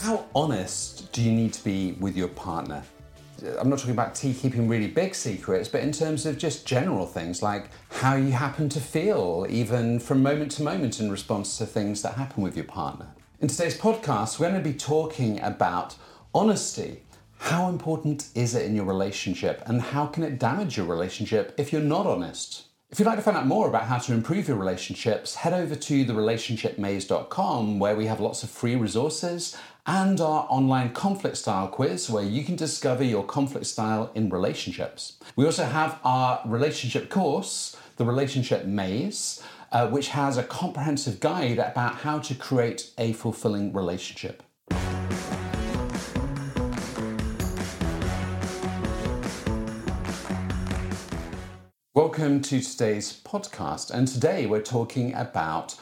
How honest do you need to be with your partner? I'm not talking about tea keeping really big secrets, but in terms of just general things like how you happen to feel, even from moment to moment in response to things that happen with your partner. In today's podcast, we're going to be talking about honesty. How important is it in your relationship, and how can it damage your relationship if you're not honest? If you'd like to find out more about how to improve your relationships, head over to therelationshipmaze.com where we have lots of free resources and our online conflict style quiz where you can discover your conflict style in relationships. We also have our relationship course, The Relationship Maze, uh, which has a comprehensive guide about how to create a fulfilling relationship. Welcome to today's podcast, and today we're talking about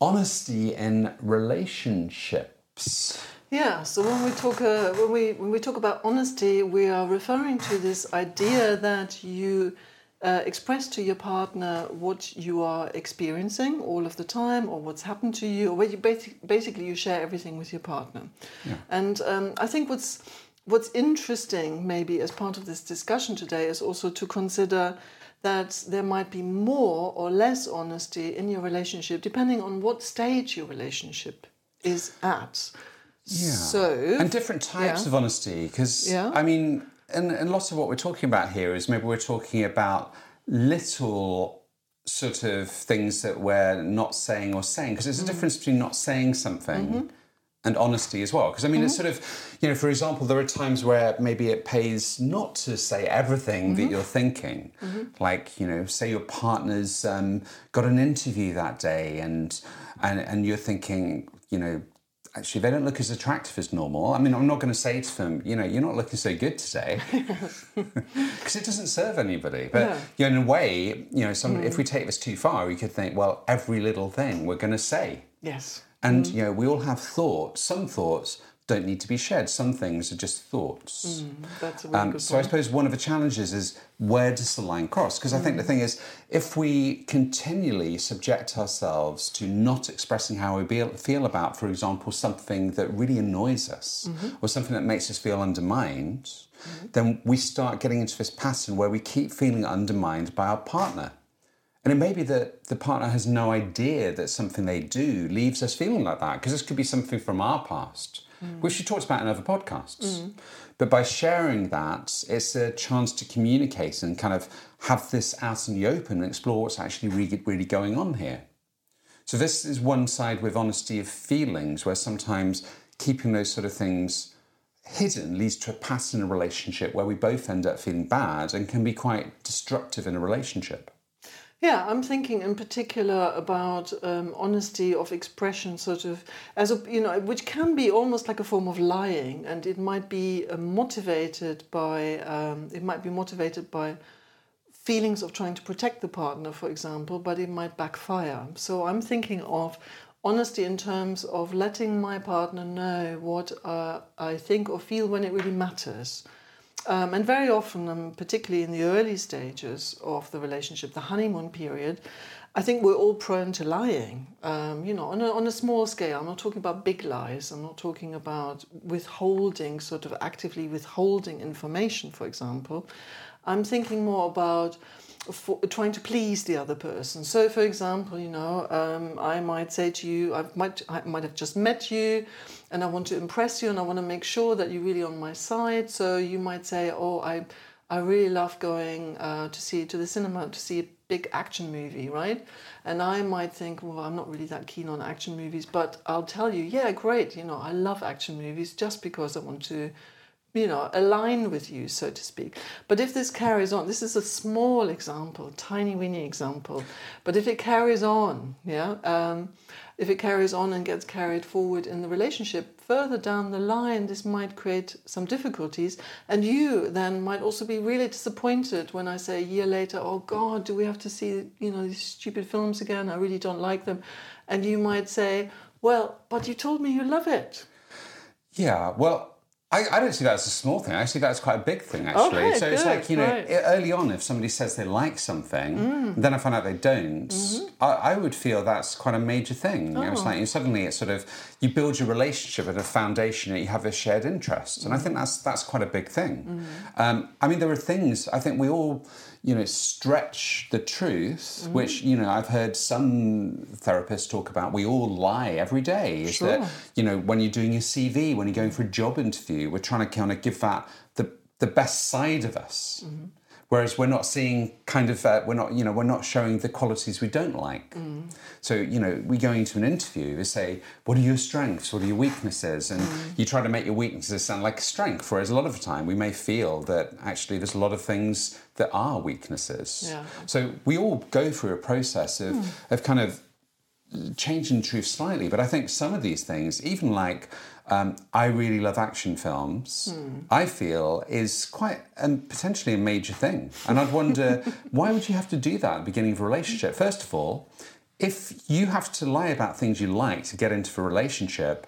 honesty in relationships. Yeah, so when we talk uh, when we when we talk about honesty, we are referring to this idea that you uh, express to your partner what you are experiencing all of the time, or what's happened to you, or where you basic, basically you share everything with your partner. Yeah. And um, I think what's what's interesting, maybe as part of this discussion today, is also to consider that there might be more or less honesty in your relationship depending on what stage your relationship is at. Yeah. So and different types yeah. of honesty because yeah. I mean, and, and lots of what we're talking about here is maybe we're talking about little sort of things that we're not saying or saying because there's a mm. difference between not saying something. Mm-hmm and honesty as well. Because I mean, mm-hmm. it's sort of, you know, for example, there are times where maybe it pays not to say everything mm-hmm. that you're thinking. Mm-hmm. Like, you know, say your partner's um, got an interview that day and, and, and you're thinking, you know, actually they don't look as attractive as normal. I mean, I'm not going to say to them, you know, you're not looking so good today, because it doesn't serve anybody. But yeah. you know, in a way, you know, some, mm. if we take this too far, we could think, well, every little thing we're going to say. Yes. And mm. you know, we all have thoughts. Some thoughts don't need to be shared. Some things are just thoughts. Mm, really um, so I suppose one of the challenges is where does the line cross? Because I think the mm. thing is, if we continually subject ourselves to not expressing how we feel about, for example, something that really annoys us mm-hmm. or something that makes us feel undermined, mm-hmm. then we start getting into this pattern where we keep feeling undermined by our partner. And it may be that the partner has no idea that something they do leaves us feeling like that, because this could be something from our past, mm. which she talks about in other podcasts. Mm. But by sharing that, it's a chance to communicate and kind of have this out in the open and explore what's actually really, really going on here. So, this is one side with honesty of feelings, where sometimes keeping those sort of things hidden leads to a pattern in a relationship where we both end up feeling bad and can be quite destructive in a relationship. Yeah, I'm thinking in particular about um, honesty of expression, sort of as a you know, which can be almost like a form of lying, and it might be uh, motivated by um, it might be motivated by feelings of trying to protect the partner, for example, but it might backfire. So I'm thinking of honesty in terms of letting my partner know what uh, I think or feel when it really matters. Um, and very often, um, particularly in the early stages of the relationship, the honeymoon period, I think we're all prone to lying. Um, you know, on a, on a small scale. I'm not talking about big lies. I'm not talking about withholding, sort of actively withholding information, for example. I'm thinking more about for trying to please the other person. So, for example, you know, um, I might say to you, I might, I might have just met you, and I want to impress you, and I want to make sure that you're really on my side. So you might say, "Oh, I, I really love going uh, to see to the cinema to see a big action movie, right?" And I might think, "Well, I'm not really that keen on action movies," but I'll tell you, "Yeah, great. You know, I love action movies just because I want to." You know, align with you, so to speak. But if this carries on, this is a small example, tiny weeny example, but if it carries on, yeah, um, if it carries on and gets carried forward in the relationship, further down the line, this might create some difficulties. And you then might also be really disappointed when I say a year later, oh God, do we have to see, you know, these stupid films again? I really don't like them. And you might say, well, but you told me you love it. Yeah, well, I, I don't see that as a small thing. I see that as quite a big thing, actually. Okay, so it's like, you know, right. early on, if somebody says they like something, then I find out they don't, Mm-hmm. I, I would feel that's quite a major thing. You know, Oh. it's like you suddenly it's sort of, you build your relationship at a foundation and you have a shared interest. And I think that's that's quite a big thing. Mm-hmm. Um, I mean, there are things, I think we all, you know, stretch the truth, Mm-hmm. which, you know, I've heard some therapists talk about, we all lie every day. Is that, Sure. you know, when you're doing your CV, when you're going for a job interview, we're trying to kind of give that the the best side of us. Whereas we're not seeing kind of uh, we're not you know we're not showing the qualities we don't like. Mm. So you know we go into an interview we say what are your strengths, what are your weaknesses, and mm. you try to make your weaknesses sound like a strength. Whereas a lot of the time we may feel that actually there's a lot of things that are weaknesses. Yeah. So we all go through a process of mm. of kind of changing the truth slightly, but I think some of these things, even like um, I really love action films, I feel is quite um, potentially a major thing. And I'd wonder why would you have to do that at the beginning of a relationship? First of all, if you have to lie about things you like to get into a relationship,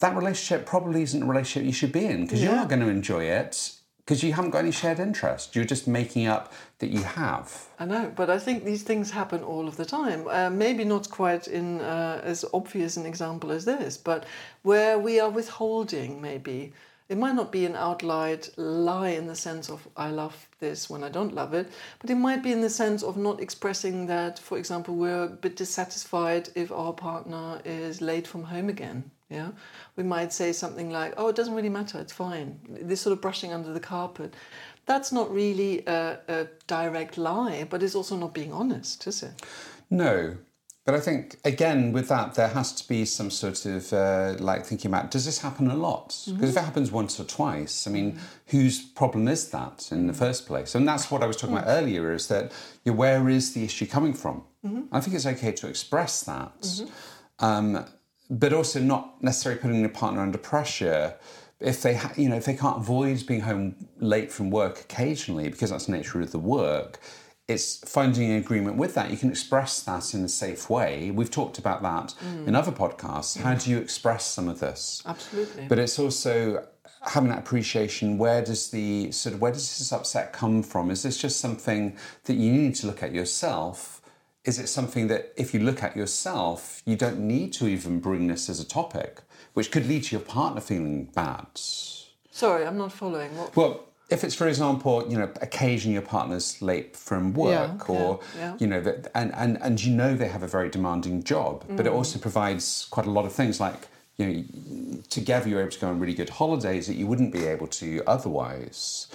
that relationship probably isn't a relationship you should be in because you're not going to enjoy it because you haven't got any shared interest. You're just making up that you have. I know, but I think these things happen all of the time. Uh, maybe not quite in uh, as obvious an example as this, but where we are withholding, maybe. It might not be an outlined lie in the sense of I love this when I don't love it, but it might be in the sense of not expressing that, for example, we're a bit dissatisfied if our partner is late from home again. Yeah, we might say something like, "Oh, it doesn't really matter; it's fine." This sort of brushing under the carpet. That's not really a, a direct lie, but it's also not being honest, is it? No. But I think, again, with that, there has to be some sort of uh, like thinking about does this happen a lot? Mm-hmm. Because if it happens once or twice, I mean, mm-hmm. whose problem is that in the mm-hmm. first place? And that's what I was talking about mm. earlier is that you know, where is the issue coming from? I think it's okay to express that, um, but also not necessarily putting your partner under pressure. If they, ha- you know, if they can't avoid being home late from work occasionally because that's the nature of the work, it's finding an agreement with that. You can express that in a safe way. We've talked about that in other podcasts. How do you express some of this? Absolutely. But it's also having that appreciation. Where does the sort of where does this upset come from? Is this just something that you need to look at yourself? Is it something that if you look at yourself, you don't need to even bring this as a topic, which could lead to your partner feeling bad? Sorry, I'm not following. What? Well, if it's, for example, you know, occasionally your partner's late from work, Yeah, or yeah, yeah. you know, that, and, and and you know they have a very demanding job, but Mm. it also provides quite a lot of things like you know, together you're able to go on really good holidays that you wouldn't be able to otherwise.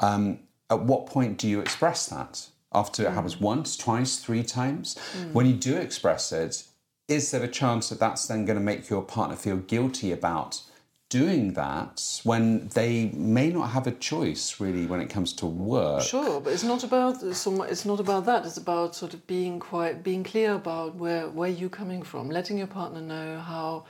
Um, at what point do you express that? After it happens mm. once, twice, three times, mm. when you do express it, is there a chance that that's then going to make your partner feel guilty about doing that when they may not have a choice really when it comes to work? Sure, but it's not about so mu- it's not about that. It's about sort of being quite being clear about where where you're coming from, letting your partner know how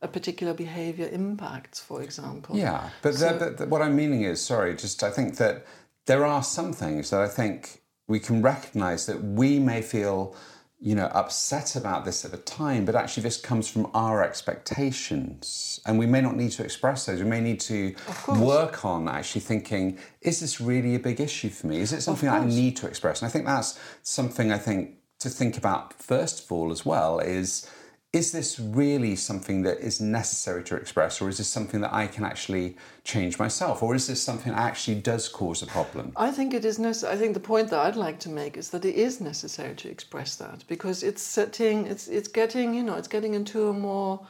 a particular behavior impacts, for example. Yeah, but, the, but the- what I'm meaning is, sorry, just I think that there are some things that I think we can recognise that we may feel, you know, upset about this at the time, but actually this comes from our expectations, and we may not need to express those. We may need to work on actually thinking, is this really a big issue for me? Is it something I need to express? And I think that's something I think to think about first of all as well is is this really something that is necessary to express, or is this something that I can actually change myself, or is this something that actually does cause a problem? I think it is necessary. I think the point that I'd like to make is that it is necessary to express that because it's setting, it's it's getting, you know, it's getting into a more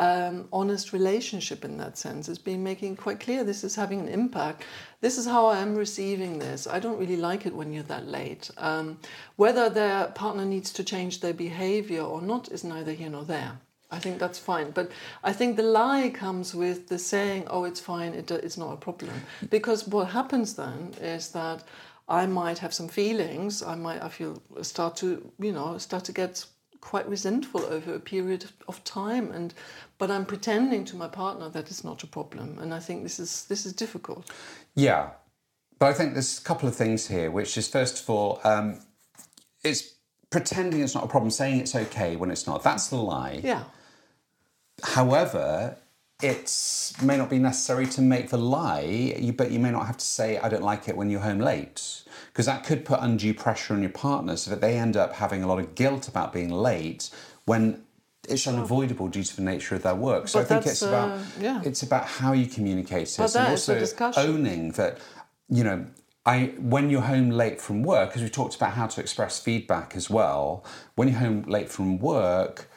um, honest relationship in that sense. It's being making quite clear this is having an impact. This is how I am receiving this. I don't really like it when you're that late. Um, whether their partner needs to change their behavior or not is neither here nor there. I think that's fine. But I think the lie comes with the saying, oh, it's fine, it, it's not a problem. Because what happens then is that I might have some feelings, I might, I feel, start to, you know, start to get quite resentful over a period of time and but I'm pretending to my partner that it's not a problem and I think this is this is difficult. Yeah, but I think there's a couple of things here, which is first of all, um, it's pretending it's not a problem, saying it's okay when it's not. That's the lie. Yeah. However, it may not be necessary to make the lie, you, but you may not have to say, I don't like it when you're home late. Because that could put undue pressure on your partner so that they end up having a lot of guilt about being late when it's unavoidable due to the nature of their work. So But I think it's about uh, yeah. it's about how you communicate it But and that is the also owning that you know I when you're home late from work because we talked about how to express feedback as well. When you're home late from work,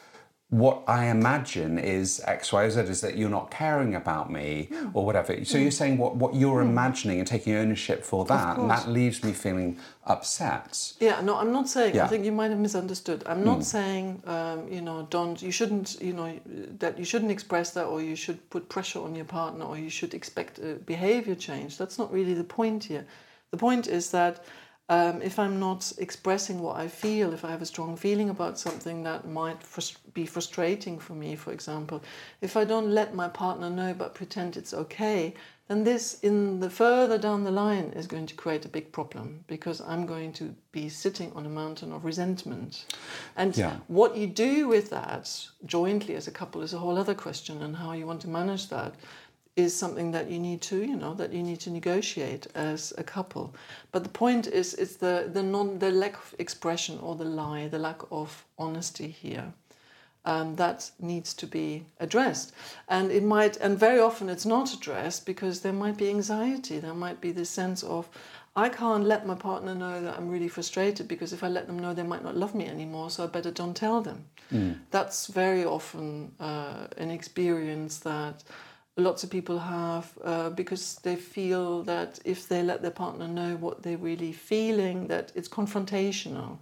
what I imagine is X, Y, Z is that you're not caring about me Hmm. or whatever. So you're saying what, what you're imagining and taking ownership for that, and that leaves me feeling upset. Yeah, no, I'm not saying. Yeah. I think you might have misunderstood. I'm not saying, um, you know, don't. You shouldn't, you know, that you shouldn't express that, or you should put pressure on your partner, or you should expect a behavior change. That's not really the point here. The point is that um, if I'm not expressing what I feel, if I have a strong feeling about something that might frus- be frustrating for me, for example, if I don't let my partner know but pretend it's okay, then this in the further down the line is going to create a big problem because I'm going to be sitting on a mountain of resentment. And Yeah. what you do with that jointly as a couple is a whole other question, and how you want to manage that is something that you need to, you know, that you need to negotiate as a couple. But the point is, it's the the non the lack of expression or the lie, the lack of honesty here um, that needs to be addressed. And it might, and very often it's not addressed because there might be anxiety. There might be this sense of, I can't let my partner know that I'm really frustrated because if I let them know, they might not love me anymore. So I better don't tell them. That's very often uh, an experience that lots of people have uh, because they feel that if they let their partner know what they're really feeling, that it's confrontational.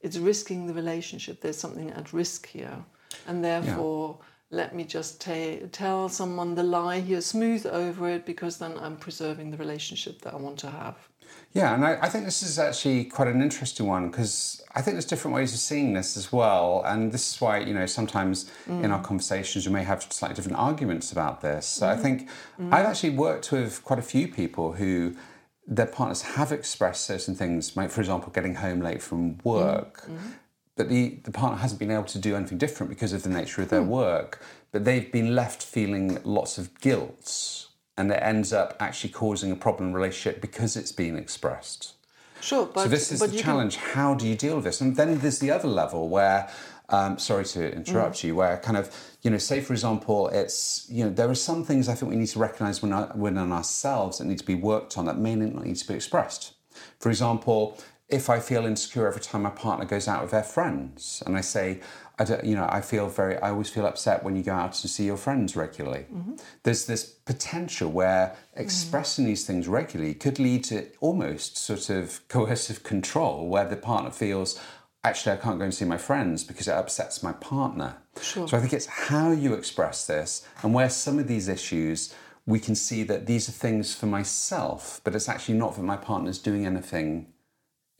It's risking the relationship. There's something at risk here. And therefore, let me just ta- tell someone the lie here, smooth over it, because then I'm preserving the relationship that I want to have. Yeah, and I, I think this is actually quite an interesting one because I think there's different ways of seeing this as well. And this is why, you know, sometimes in our mm. conversations you may have slightly different arguments about this. So I mm-hmm. think mm-hmm. I've actually worked with quite a few people who their partners have expressed certain things, like, for example, getting home late from mm-hmm. work. But the, the partner hasn't been able to do anything different because of the nature of their hmm. work. But they've been left feeling lots of guilt. And it ends up actually causing a problem relationship because it's been expressed. Sure, but So this is the you can- challenge. How do you deal with this? And then there's the other level where, um, sorry to interrupt Mm. you, where kind of you know, say for example, it's you know there are some things I think we need to recognise when within ourselves that need to be worked on that may not need to be expressed. For example, if I feel insecure every time my partner goes out with their friends, and I say, I don't, you know, I feel very, I always feel upset when you go out and see your friends regularly. Mm-hmm. There's this potential where mm-hmm. expressing these things regularly could lead to almost sort of coercive control, where the partner feels, actually, I can't go and see my friends because it upsets my partner. Sure. So I think it's how you express this, and where some of these issues we can see that these are things for myself, but it's actually not that my partner's doing anything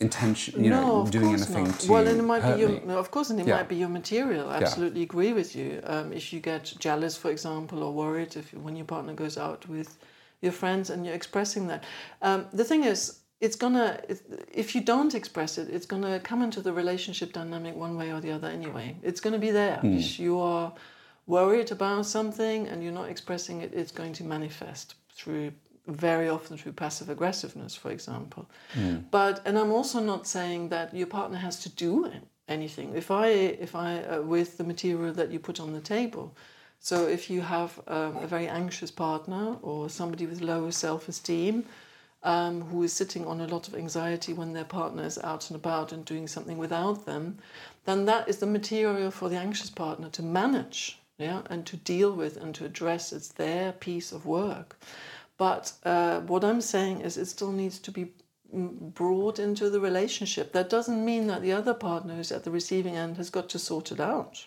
intention, you no, know, of doing course anything not. to well, and it might hurt be your, me. no, of course, and it Yeah. might be your material. I absolutely agree with you. Um, if you get jealous, for example, or worried if when your partner goes out with your friends and you're expressing that, um, the thing is, it's gonna if you don't express it, it's gonna come into the relationship dynamic one way or the other anyway. It's gonna be there. Hmm. If you are worried about something and you're not expressing it, it's going to manifest through very often through passive aggressiveness, for example. But and I'm also not saying that your partner has to do anything. If I if I uh, with the material that you put on the table. So if you have um, a very anxious partner or somebody with low self-esteem um, who is sitting on a lot of anxiety when their partner is out and about and doing something without them, then that is the material for the anxious partner to manage, yeah, and to deal with and to address. It's their piece of work. But uh, what I'm saying is, it still needs to be brought into the relationship. That doesn't mean that the other partner who's at the receiving end has got to sort it out.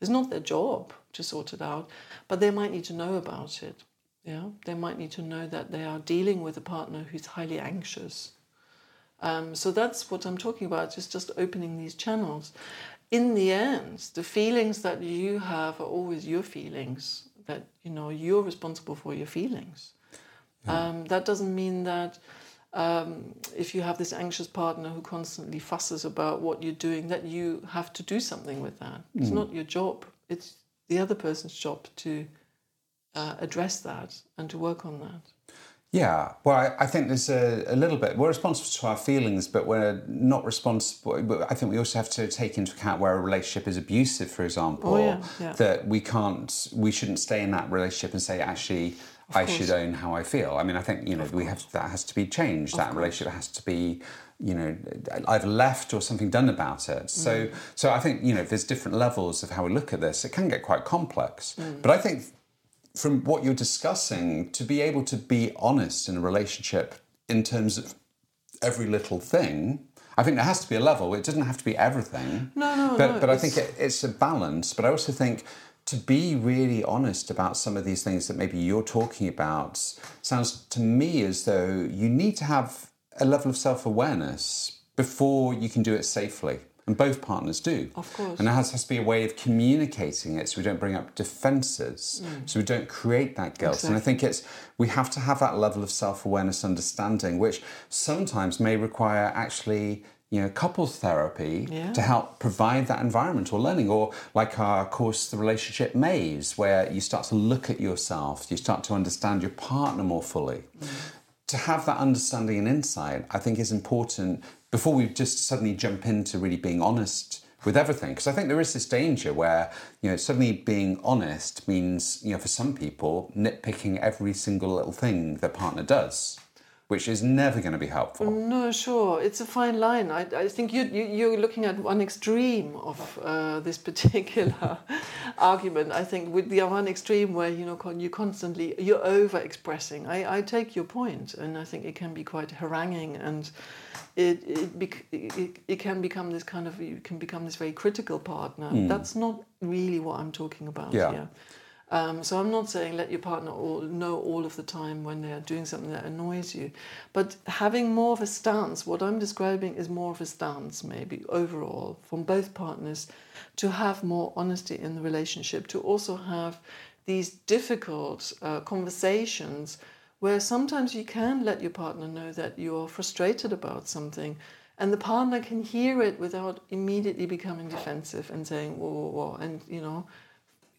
It's not their job to sort it out, but they might need to know about it. Yeah, they might need to know that they are dealing with a partner who's highly anxious. Um, so that's what I'm talking about. Just just opening these channels. In the end, the feelings that you have are always your feelings. That you know you're responsible for your feelings. Um, that doesn't mean that um, if you have this anxious partner who constantly fusses about what you're doing, that you have to do something with that. It's not your job. It's the other person's job to uh, address that and to work on that. Yeah, well, I, I think there's a, a, little bit. We're responsible to our feelings, but we're not responsible. But I think we also have to take into account where a relationship is abusive, for example. Oh, yeah, yeah. That we can't, we shouldn't stay in that relationship and say, actually, I should own how I feel. I mean, I think you know we have that has to be changed. Of that course. relationship has to be you know either left or something done about it. Mm. So so I think you know there's different levels of how we look at this. It can get quite complex, mm. but I think from what you're discussing, to be able to be honest in a relationship in terms of every little thing, I think there has to be a level. It doesn't have to be everything. No, no, but, no. But I think it, it's a balance. But I also think to be really honest about some of these things that maybe you're talking about sounds to me as though you need to have a level of self awareness before you can do it safely. And both partners do. Of course. And there has, has to be a way of communicating it so we don't bring up defences, mm. so we don't create that guilt. Exactly. And I think it's, we have to have that level of self awareness, understanding, which sometimes may require actually you know, couples therapy yeah. to help provide that environmental learning, or like our course, the relationship maze, where you start to look at yourself, you start to understand your partner more fully. Mm. To have that understanding and insight, I think, is important before we just suddenly jump into really being honest with everything because i think there is this danger where you know suddenly being honest means you know for some people nitpicking every single little thing their partner does which is never going to be helpful. No, sure, it's a fine line. I, I think you, you, are looking at one extreme of uh, this particular argument. I think with the one extreme where you know you constantly you're over expressing. I, I take your point, and I think it can be quite haranguing and it it, bec- it, it can become this kind of you can become this very critical partner. Mm. That's not really what I'm talking about yeah. here. Um, so I'm not saying let your partner all, know all of the time when they're doing something that annoys you, but having more of a stance. What I'm describing is more of a stance, maybe overall, from both partners, to have more honesty in the relationship, to also have these difficult uh, conversations where sometimes you can let your partner know that you're frustrated about something and the partner can hear it without immediately becoming defensive and saying whoa, whoa, whoa and you know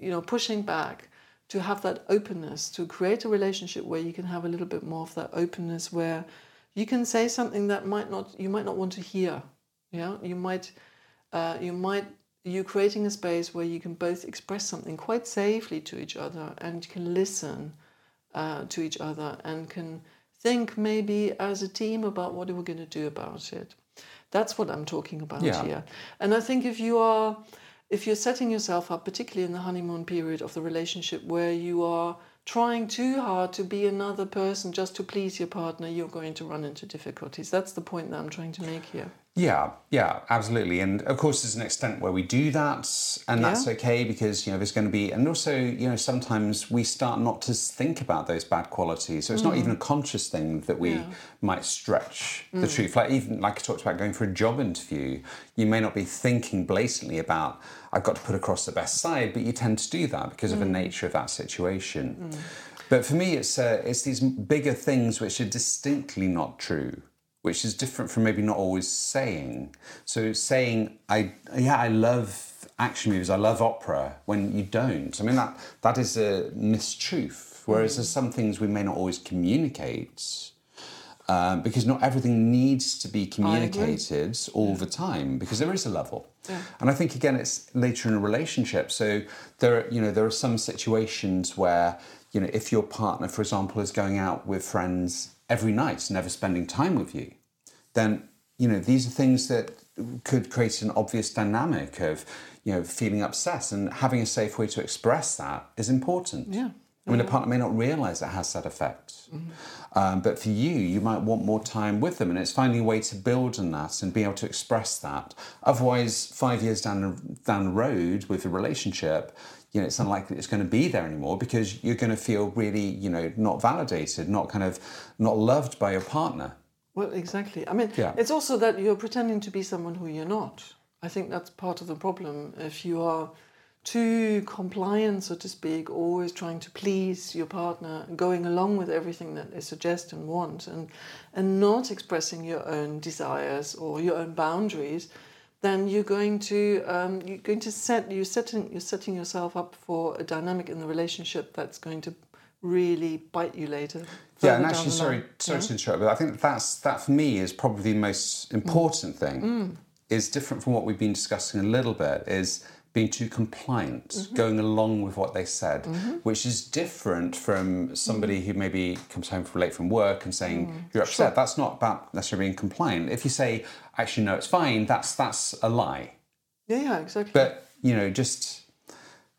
you know pushing back to have that openness to create a relationship where you can have a little bit more of that openness where you can say something that might not you might not want to hear yeah you might uh, you might you're creating a space where you can both express something quite safely to each other and you can listen uh, to each other and can think maybe as a team about what we're going to do about it. That's what I'm talking about yeah. here. And I think if you are if you're setting yourself up, particularly in the honeymoon period of the relationship, where you are trying too hard to be another person just to please your partner, you're going to run into difficulties. That's the point that I'm trying to make here. Yeah, yeah, absolutely. And of course, there's an extent where we do that, and yeah. that's okay because you know there's going to be, and also you know sometimes we start not to think about those bad qualities. So it's mm. not even a conscious thing that we yeah. might stretch mm. the truth. Like even like I talked about going for a job interview, you may not be thinking blatantly about I've got to put across the best side, but you tend to do that because mm. of the mm. nature of that situation. Mm. But for me, it's uh, it's these bigger things which are distinctly not true which is different from maybe not always saying. So saying, I yeah, I love action movies, I love opera, when you don't. I mean that that is a mistruth. Whereas there's some things we may not always communicate. Um, because not everything needs to be communicated all the time because there is a level yeah. and i think again it's later in a relationship so there are, you know there are some situations where you know if your partner for example is going out with friends every night, never spending time with you, then you know these are things that could create an obvious dynamic of you know feeling upset and having a safe way to express that is important. Yeah. I mean, a partner may not realize it has that effect. Mm-hmm. Um, but for you, you might want more time with them, and it's finding a way to build on that and be able to express that. Otherwise, five years down the, down the road with a relationship, you know, it's unlikely it's going to be there anymore because you're going to feel really, you know, not validated, not kind of, not loved by your partner. Well, exactly. I mean, yeah. it's also that you're pretending to be someone who you're not. I think that's part of the problem. If you are too compliant, so to speak, always trying to please your partner, going along with everything that they suggest and want, and and not expressing your own desires or your own boundaries, then you're going to um, you're going to set you're setting you're setting yourself up for a dynamic in the relationship that's going to really bite you later. Yeah, and actually, sorry, sorry Yeah? to interrupt, but I think that's that for me is probably the most important thing. Mm. Is different from what we've been discussing a little bit. Is being too compliant, Mm-hmm. going along with what they said, which is different from somebody Mm-hmm. who maybe comes home from late from work and saying Mm. you're upset. That's not about necessarily being compliant. If you say actually no, it's fine, that's that's a lie. Yeah, yeah, exactly. But you know, just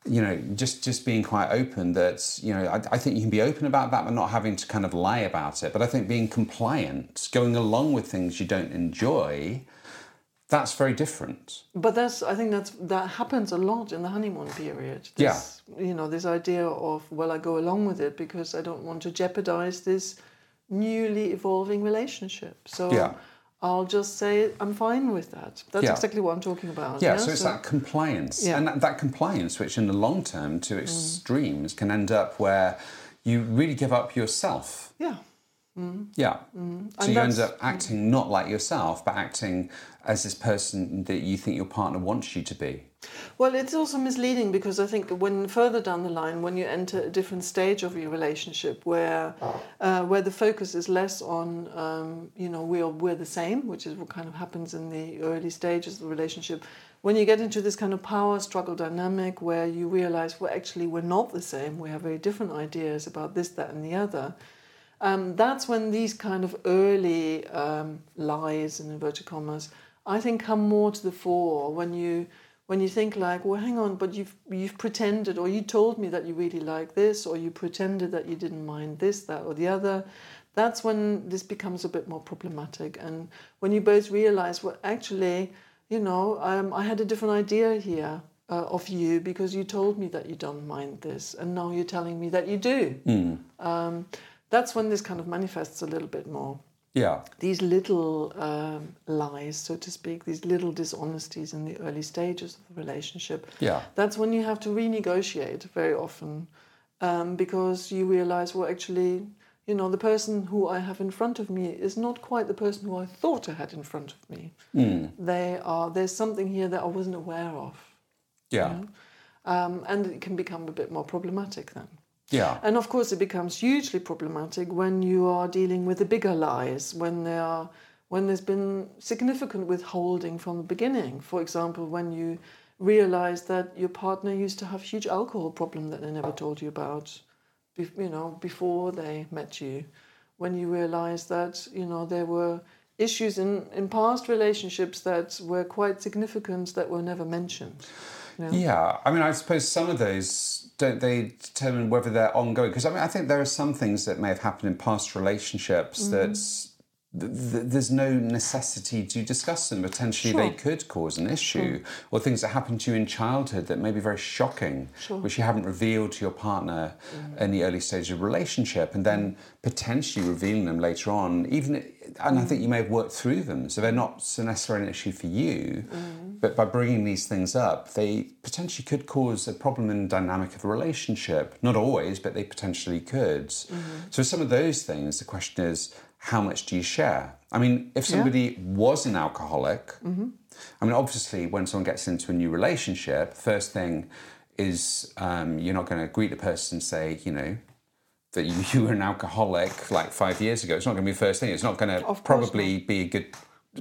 you know, just just being quite open. That you know, I, I think you can be open about that, but not having to kind of lie about it. But I think being compliant, going along with things you don't enjoy, that's very different. But that's I think that's that happens a lot in the honeymoon period. This, yeah. You know, this idea of well, I go along with it because I don't want to jeopardize this newly evolving relationship. So Yeah. I'll just say I'm fine with that. That's Yeah. exactly what I'm talking about. Yeah, so it's that compliance, Yeah. and that, that compliance, which in the long term to mm. extremes can end up where you really give up yourself. yeah. Yeah. So And you end up acting not like yourself, but acting as this person that you think your partner wants you to be. Well, it's also misleading because I think when further down the line, when you enter a different stage of your relationship, where uh, where the focus is less on, um, you know, we're we're the same, which is what kind of happens in the early stages of the relationship. When you get into this kind of power struggle dynamic, where you realize, well, actually, we're not the same. We have very different ideas about this, that, and the other. Um, that's when these kind of early um, lies, in inverted commas, I think come more to the fore when you when you think like, well, hang on, but you've you've pretended, or you told me that you really like this, or you pretended that you didn't mind this, that, or the other. That's when this becomes a bit more problematic, and when you both realize, well, actually, you know, um, I had a different idea here uh, of you because you told me that you don't mind this, and now you're telling me that you do. Um, that's when this kind of manifests a little bit more Yeah. these little um, lies, so to speak, these little dishonesties in the early stages of the relationship. Yeah. That's when you have to renegotiate very often um, because you realize, well, actually, you know, the person who I have in front of me is not quite the person who I thought I had in front of me. They are. There's something here that I wasn't aware of, Yeah. um, and it can become a bit more problematic then. Yeah. And of course, it becomes hugely problematic when you are dealing with the bigger lies, when there are, when there's been significant withholding from the beginning. For example, when you realize that your partner used to have huge alcohol problem that they never told you about, you know, before they met you. When you realize that you know there were issues in, in past relationships that were quite significant that were never mentioned. Yeah, I mean, I suppose some of those don't they determine whether they're ongoing? Because I mean, I think there are some things that may have happened in past relationships mm-hmm. that th- th- there's no necessity to discuss them. Potentially, they could cause an issue, or things that happened to you in childhood that may be very shocking, which you haven't revealed to your partner mm. in the early stage of relationship, and then mm. potentially revealing them later on. Even, and I mm. think you may have worked through them, so they're not so necessarily an issue for you. But by bringing these things up, they potentially could cause a problem in the dynamic of a relationship. Not always, but they potentially could. Mm-hmm. So, some of those things, the question is, how much do you share? I mean, if somebody was an alcoholic, I mean, obviously, when someone gets into a new relationship, first thing is um, you're not going to greet the person and say, you know, that you, you were an alcoholic like five years ago. It's not going to be the first thing. It's not going to probably be a good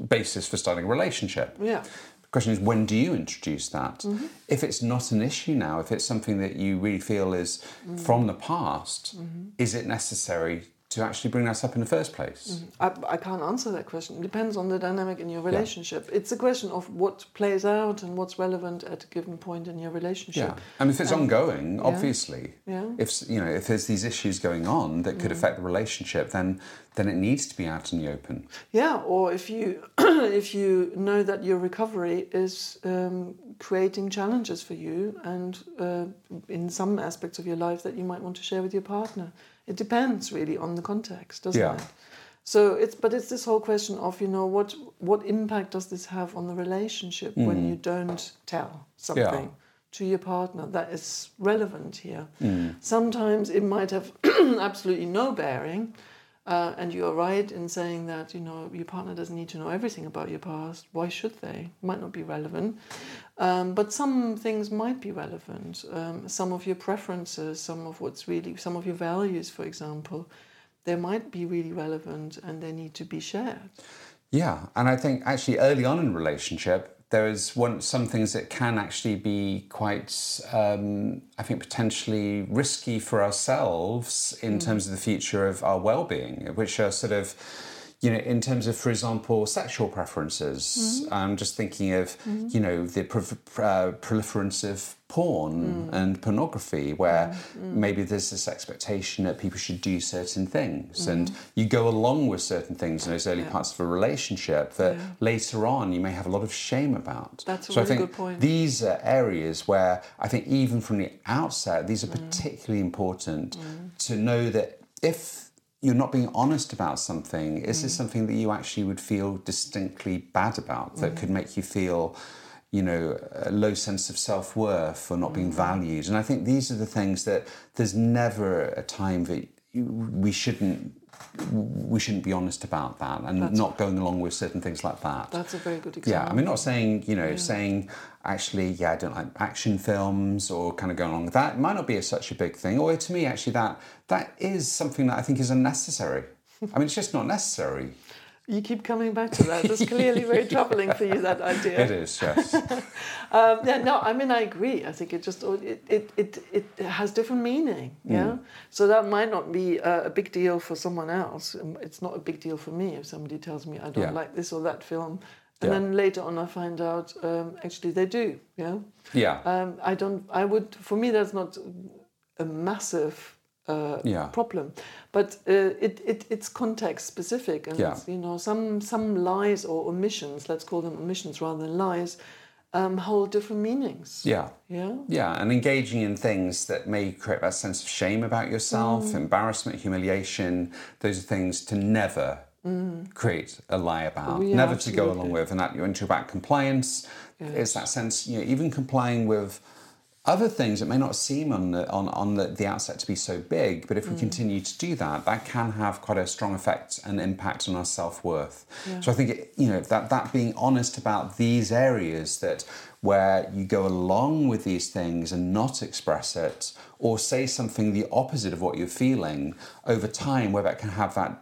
basis for starting a relationship. Yeah. The question is, when do you introduce that? If it's not an issue now, if it's something that you really feel is from the past, is it necessary to actually bring that up in the first place? Mm-hmm. I, I can't answer that question. It depends on the dynamic in your relationship. It's a question of what plays out and what's relevant at a given point in your relationship. Yeah, I mean, if it's ongoing, obviously, Yeah. if you know, if there's these issues going on that could mm-hmm. affect the relationship, then then it needs to be out in the open. Yeah, or if you if you know that your recovery is um, creating challenges for you, and uh, in some aspects of your life that you might want to share with your partner, it depends really on the context, doesn't Yeah. it? So it's but it's this whole question of you know what what impact does this have on the relationship when you don't tell something to your partner that is relevant here. Sometimes it might have absolutely no bearing. Uh, and you are right in saying that you know your partner doesn't need to know everything about your past. Why should they? Might not be relevant, um, but some things might be relevant. Um, some of your preferences, some of what's really, some of your values, for example, they might be really relevant and they need to be shared. Yeah, and I think actually early on in relationship, there is one some things that can actually be quite, um, I think, potentially risky for ourselves in mm. terms of the future of our well-being, which are sort of you know, in terms of, for example, sexual preferences, mm-hmm. I'm just thinking of, mm-hmm. you know, the pro- uh, proliferance of porn mm. and pornography, where mm. maybe there's this expectation that people should do certain things, mm. and you go along with certain things in those early yeah. parts of a relationship that yeah. later on you may have a lot of shame about. That's a so really I think good point. These are areas where I think even from the outset, these are mm. particularly important mm. to know that if you're not being honest about something. Is mm. this something that you actually would feel distinctly bad about that mm. could make you feel, you know, a low sense of self worth or not mm. being valued? And I think these are the things that there's never a time that you, we shouldn't we shouldn't be honest about that and that's not going along with certain things like that. That's a very good example. Yeah, I mean, not saying, you know, yeah. saying actually, yeah, I don't like action films or kind of going along with that. It might not be a, such a big thing. Or to me, actually, that that is something that I think is unnecessary. I mean, it's just not necessary. You keep coming back to that. It's clearly very troubling for you, that idea. It is, yes. um, yeah, no, I mean, I agree. I think it just, it, it, it, it has different meaning, yeah? Mm. So that might not be a, a, big deal for someone else. It's not a big deal for me if somebody tells me I don't yeah. like this or that film. And yeah. then later on, I find out um, actually they do, yeah? Yeah. Um, I don't, I would, for me, that's not a massive uh, yeah. problem. But uh, it, it, it's context specific, and yeah. you know some some lies or omissions, let's call them omissions rather than lies, um, hold different meanings. Yeah, yeah, yeah, and engaging in things that may create that sense of shame about yourself, mm. embarrassment, humiliation. Those are things to never. Mm. Create a lie about, yeah, never absolutely. to go along with, and that you're into about compliance. Yes. It's that sense, you know, even complying with other things that may not seem on the, on, on the, the outset to be so big, but if we mm. continue to do that, that can have quite a strong effect and impact on our self worth. Yeah. So I think it, you know that that being honest about these areas that where you go along with these things and not express it, or say something the opposite of what you're feeling over time, where that can have that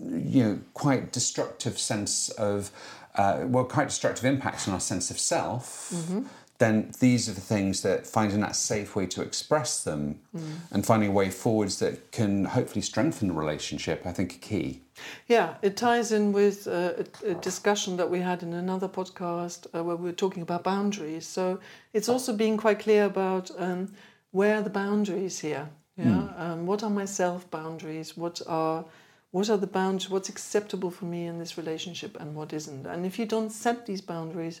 you know quite destructive sense of uh, well, quite destructive impacts on our sense of self. Mm-hmm then these are the things that finding that safe way to express them mm. and finding a way forwards that can hopefully strengthen the relationship, I think, are key. Yeah, it ties in with uh, a, a, discussion that we had in another podcast uh, where we were talking about boundaries. So it's also being quite clear about um, where are the boundaries here. Yeah, mm. um, what are my self boundaries? What are what are the boundaries? What's acceptable for me in this relationship and what isn't? And if you don't set these boundaries,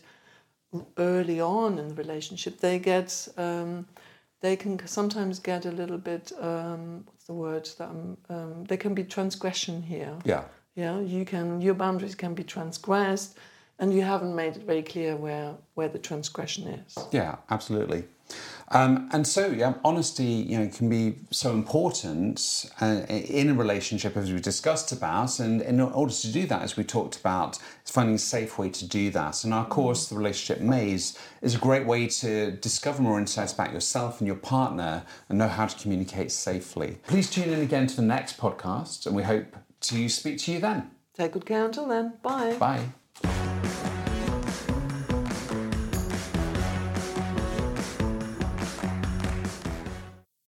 early on in the relationship, they get um, they can sometimes get a little bit um, what's the word that um, they can be transgression here. Yeah. Yeah. You can your boundaries can be transgressed, and you haven't made it very clear where where the transgression is. Yeah, absolutely. Um, and so, yeah, honesty, you know, can be so important uh, in a relationship, as we discussed about. And in order to do that, as we talked about, it's finding a safe way to do that. And our course, the Relationship Maze, is a great way to discover more insights about yourself and your partner and know how to communicate safely. Please tune in again to the next podcast, and we hope to speak to you then. Take good care until then. Bye. Bye.